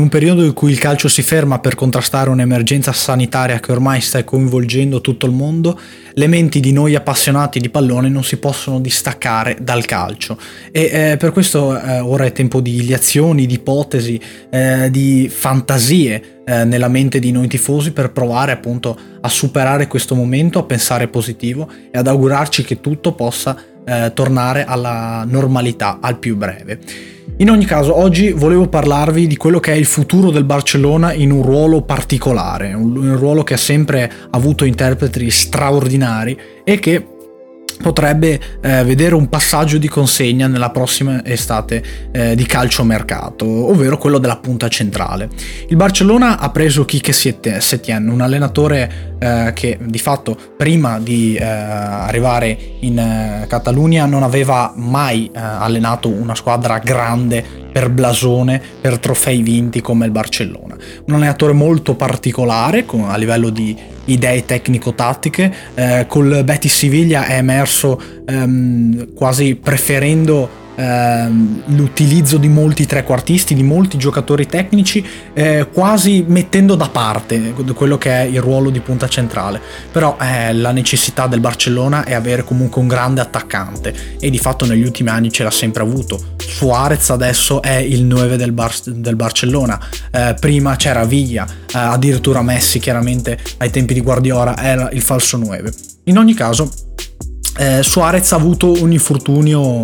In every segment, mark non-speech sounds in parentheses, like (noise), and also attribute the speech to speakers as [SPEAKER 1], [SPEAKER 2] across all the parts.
[SPEAKER 1] in un periodo in cui il calcio si ferma per contrastare un'emergenza sanitaria che ormai sta coinvolgendo tutto il mondo, le menti di noi appassionati di pallone non si possono distaccare dal calcio. E eh, per questo eh, ora è tempo di iliazioni, di ipotesi, eh, di fantasie eh, nella mente di noi tifosi per provare appunto a superare questo momento, a pensare positivo e ad augurarci che tutto possa eh, tornare alla normalità al più breve. In ogni caso, oggi volevo parlarvi di quello che è il futuro del Barcellona in un ruolo particolare, un, ruolo che ha sempre avuto interpreti straordinari e che potrebbe eh, vedere un passaggio di consegna nella prossima estate eh, di calciomercato, ovvero quello della punta centrale. Il Barcellona ha preso Kike Setien, un allenatore eh, che di fatto prima di eh, arrivare in eh, Catalunya non aveva mai eh, allenato una squadra grande per blasone, per trofei vinti come il Barcellona. Un allenatore molto particolare con, a livello di idee tecnico-tattiche, eh, col Betis Siviglia è emerso ehm, quasi preferendo ehm, l'utilizzo di molti trequartisti, di molti giocatori tecnici, eh, quasi mettendo da parte quello che è il ruolo di punta centrale. Però eh, la necessità del Barcellona è avere comunque un grande attaccante e di fatto negli ultimi anni ce l'ha sempre avuto. Suarez adesso è il 9 del, Bar- del Barcellona, eh, prima c'era Villa, eh, addirittura Messi chiaramente ai tempi di Guardiola era il falso 9. In ogni caso eh, Suarez ha avuto un infortunio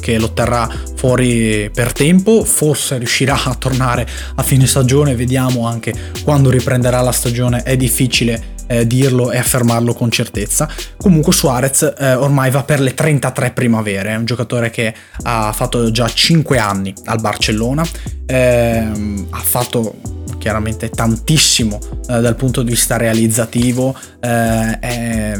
[SPEAKER 1] che lo terrà fuori per tempo, forse riuscirà a tornare a fine stagione, vediamo anche quando riprenderà la stagione, è difficile eh, dirlo e affermarlo con certezza. Comunque Suarez eh, ormai va per le 33 primavere, è un giocatore che ha fatto già 5 anni al Barcellona, ehm, ha fatto chiaramente tantissimo eh, dal punto di vista realizzativo, eh, è, è,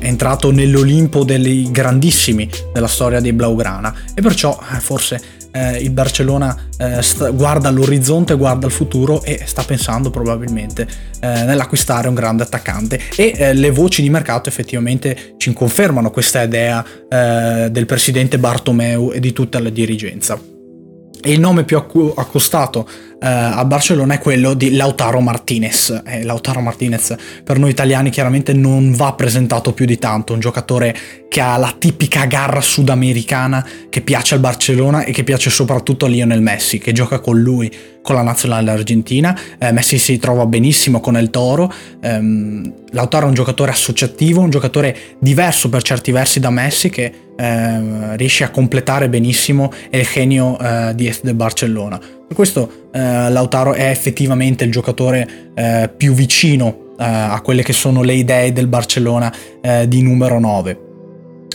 [SPEAKER 1] entrato nell'Olimpo dei grandissimi della storia dei Blaugrana e perciò eh, forse eh, il Barcellona eh, sta, guarda all'orizzonte, guarda al futuro e sta pensando probabilmente nell'acquistare un grande attaccante e le voci di mercato effettivamente ci confermano questa idea del presidente Bartomeu e di tutta la dirigenza. E il nome più accostato a Barcellona è quello di Lautaro Martinez. E Lautaro Martinez per noi italiani chiaramente non va presentato più di tanto, un giocatore che ha la tipica garra sudamericana che piace al Barcellona e che piace soprattutto a Lionel Messi, che gioca con lui con la nazionale argentina. Eh, Messi si trova benissimo con El Toro. Um, Lautaro è un giocatore associativo, un giocatore diverso per certi versi da Messi che eh, riesce a completare benissimo il genio eh, di Barcellona. Per questo eh, Lautaro è effettivamente il giocatore eh, più vicino eh, a quelle che sono le idee del Barcellona eh, di numero 9.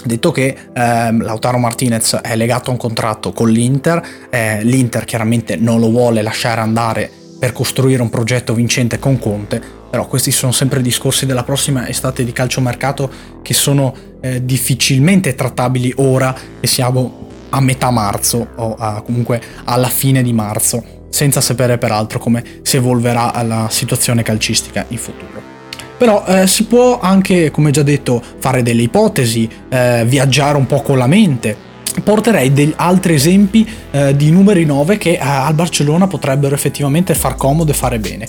[SPEAKER 1] Detto che ehm, Lautaro Martinez è legato a un contratto con l'Inter, eh, l'Inter chiaramente non lo vuole lasciare andare per costruire un progetto vincente con Conte, però questi sono sempre discorsi della prossima estate di calciomercato che sono eh, difficilmente trattabili ora che siamo a metà marzo o a, comunque alla fine di marzo, senza sapere peraltro come si evolverà la situazione calcistica in futuro. Però eh, si può anche, come già detto, fare delle ipotesi, eh, viaggiare un po' con la mente. Porterei degli altri esempi eh, di numeri 9 che eh, al Barcellona potrebbero effettivamente far comodo e fare bene.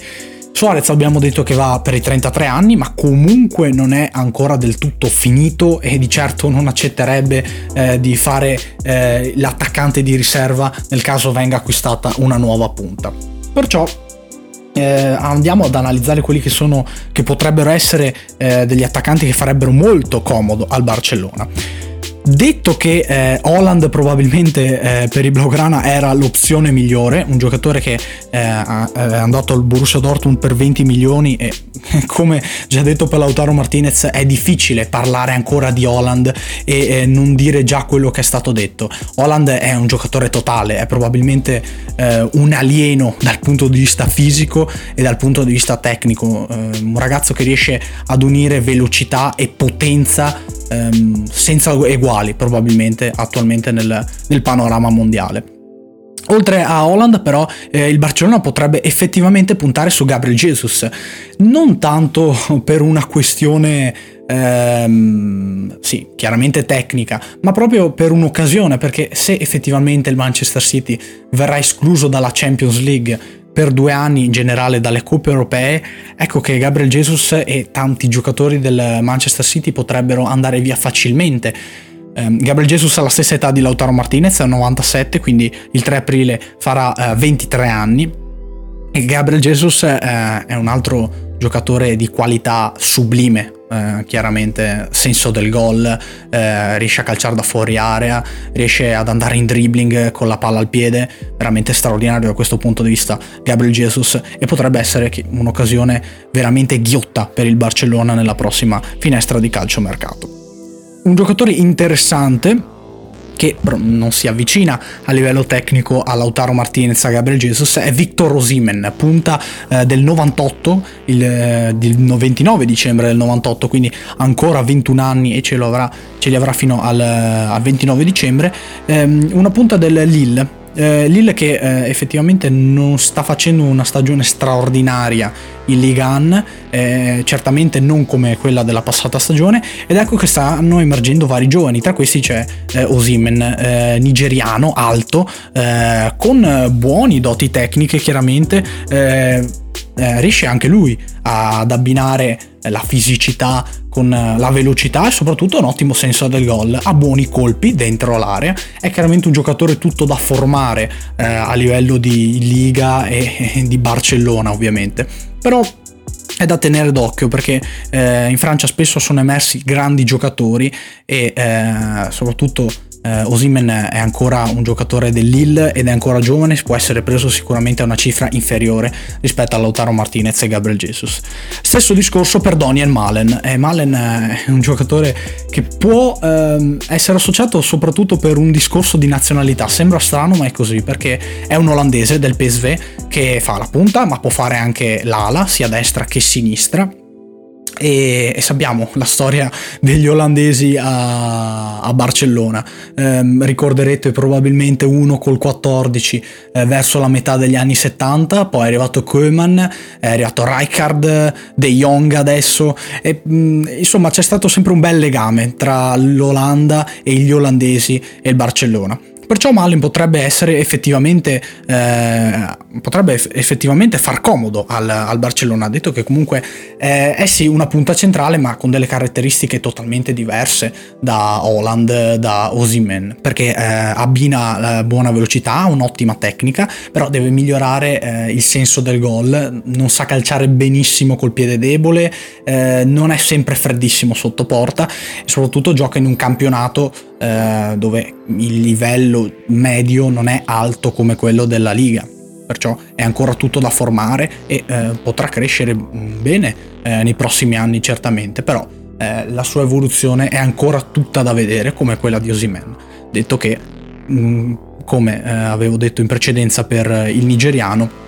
[SPEAKER 1] Suarez abbiamo detto che va per i 33 anni, ma comunque non è ancora del tutto finito e di certo non accetterebbe eh, di fare eh, l'attaccante di riserva nel caso venga acquistata una nuova punta. Perciò eh, andiamo ad analizzare quelli che sono che potrebbero essere eh, degli attaccanti che farebbero molto comodo al Barcellona. Detto che eh, Holland probabilmente eh, per i Blaugrana era l'opzione migliore, un giocatore che eh, è andato al Borussia Dortmund per 20 milioni e (laughs) come già detto per Lautaro Martinez è difficile parlare ancora di Holland e eh, non dire già quello che è stato detto. Holland è un giocatore totale, è probabilmente eh, un alieno dal punto di vista fisico e dal punto di vista tecnico, eh, un ragazzo che riesce ad unire velocità e potenza ehm, senza eguali probabilmente attualmente nel, nel panorama mondiale. Oltre a Holland però eh, il Barcellona potrebbe effettivamente puntare su Gabriel Jesus, non tanto (laughs) per una questione ehm, sì, chiaramente tecnica, ma proprio per un'occasione, perché se effettivamente il Manchester City verrà escluso dalla Champions League per due anni in generale dalle coppe europee, ecco che Gabriel Jesus e tanti giocatori del Manchester City potrebbero andare via facilmente. Um, Gabriel Jesus ha la stessa età di Lautaro Martinez, è 97, quindi il 3 aprile farà uh, 23 anni. E Gabriel Jesus uh, è un altro giocatore di qualità sublime, eh, chiaramente senso del gol, eh, riesce a calciare da fuori area, riesce ad andare in dribbling con la palla al piede, veramente straordinario da questo punto di vista Gabriel Jesus e potrebbe essere un'occasione veramente ghiotta per il Barcellona nella prossima finestra di calcio mercato. Un giocatore interessante che non si avvicina a livello tecnico a Lautaro Martinez, a Gabriel Jesus, è Victor Osimen, punta eh, del 98, il, eh, il, 29 dicembre del 98, quindi ancora 21 anni e ce, avrà, ce li avrà fino al, al 29 dicembre, ehm, una punta del Lille eh, Lille che eh, effettivamente non sta facendo una stagione straordinaria in Liga 1, eh, certamente non come quella della passata stagione, ed ecco che stanno emergendo vari giovani, tra questi c'è eh, Osimen, eh, nigeriano, alto, eh, con buoni doti tecniche chiaramente, riesce anche lui ad abbinare la fisicità con eh, la velocità e soprattutto un ottimo senso del gol, ha buoni colpi dentro l'area, è chiaramente un giocatore tutto da formare eh, a livello di Liga e, e di Barcellona ovviamente, però è da tenere d'occhio perché eh, in Francia spesso sono emersi grandi giocatori e eh, soprattutto eh, Osimen è ancora un giocatore dell'Ill ed è ancora giovane, può essere preso sicuramente a una cifra inferiore rispetto a Lautaro Martinez e Gabriel Jesus. Stesso discorso per Daniel Malen. Eh, Malen è un giocatore che può ehm, essere associato soprattutto per un discorso di nazionalità. Sembra strano, ma è così perché è un olandese del PSV che fa la punta, ma può fare anche l'ala, sia destra che sinistra e, e, sappiamo la storia degli olandesi a, a Barcellona. Eh, ricorderete probabilmente uno col 14 eh, verso la metà degli anni 70, poi è arrivato Koeman, è arrivato Rijkaard, De Jong adesso, e, mh, mm, insomma c'è stato sempre un bel legame tra l'Olanda e gli olandesi e il Barcellona. Perciò Malin potrebbe essere effettivamente, eh, potrebbe effettivamente far comodo al, al, Barcellona, detto che comunque eh, è sì una punta centrale ma con delle caratteristiche totalmente diverse da Holland, da Osimen, perché eh, abbina buona velocità, un'ottima tecnica, però deve migliorare eh, il senso del gol, non sa calciare benissimo col piede debole, eh, non è sempre freddissimo sotto porta e soprattutto gioca in un campionato eh, dove il livello medio non è alto come quello della Liga. Perciò è ancora tutto da formare e eh, potrà crescere bene eh, nei prossimi anni certamente, però eh, la sua evoluzione è ancora tutta da vedere come quella di Osimen. Detto che, mh, mm, come eh, avevo detto in precedenza per il nigeriano,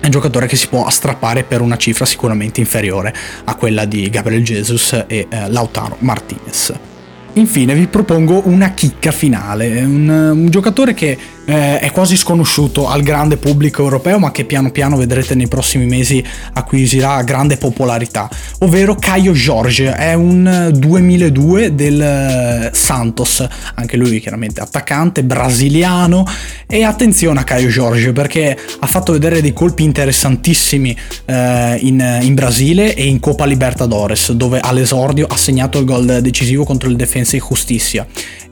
[SPEAKER 1] è un giocatore che si può strappare per una cifra sicuramente inferiore a quella di Gabriel Jesus e eh, Lautaro Martinez. Infine vi propongo una chicca finale, un, un giocatore che eh, è quasi sconosciuto al grande pubblico europeo, ma che piano piano vedrete nei prossimi mesi acquisirà grande popolarità, ovvero Caio Jorge, è un 2002 del eh, Santos, anche lui chiaramente attaccante, brasiliano, e attenzione a Caio Jorge perché ha fatto vedere dei colpi interessantissimi eh, in, in Brasile e in Coppa Libertadores, dove all'esordio ha segnato il gol decisivo contro il Defensa e Justicia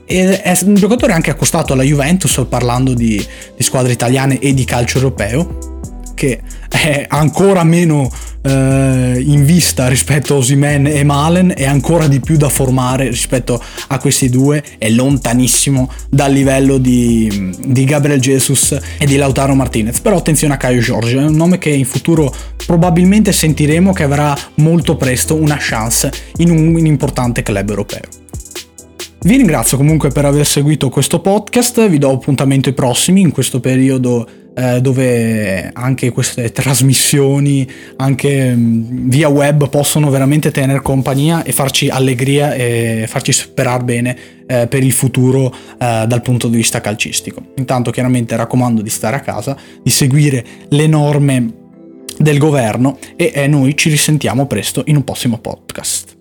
[SPEAKER 1] è un giocatore anche accostato alla Juventus, parlando di, di squadre italiane e di calcio europeo, che è ancora meno eh, in vista rispetto a Osimen e Malen e ancora di più da formare rispetto a questi due, è lontanissimo dal livello di, di Gabriel Jesus e di Lautaro Martinez. Però attenzione a Caio Giorgio, è un nome che in futuro probabilmente sentiremo che avrà molto presto una chance in un, un importante club europeo. Vi ringrazio comunque per aver seguito questo podcast, vi do appuntamento ai prossimi in questo periodo eh, dove anche queste trasmissioni, anche mm, via web, possono veramente tenere compagnia e farci allegria e farci sperare bene eh, per il futuro eh, dal punto di vista calcistico. Intanto chiaramente raccomando di stare a casa, di seguire le norme del governo e eh, noi ci risentiamo presto in un prossimo podcast.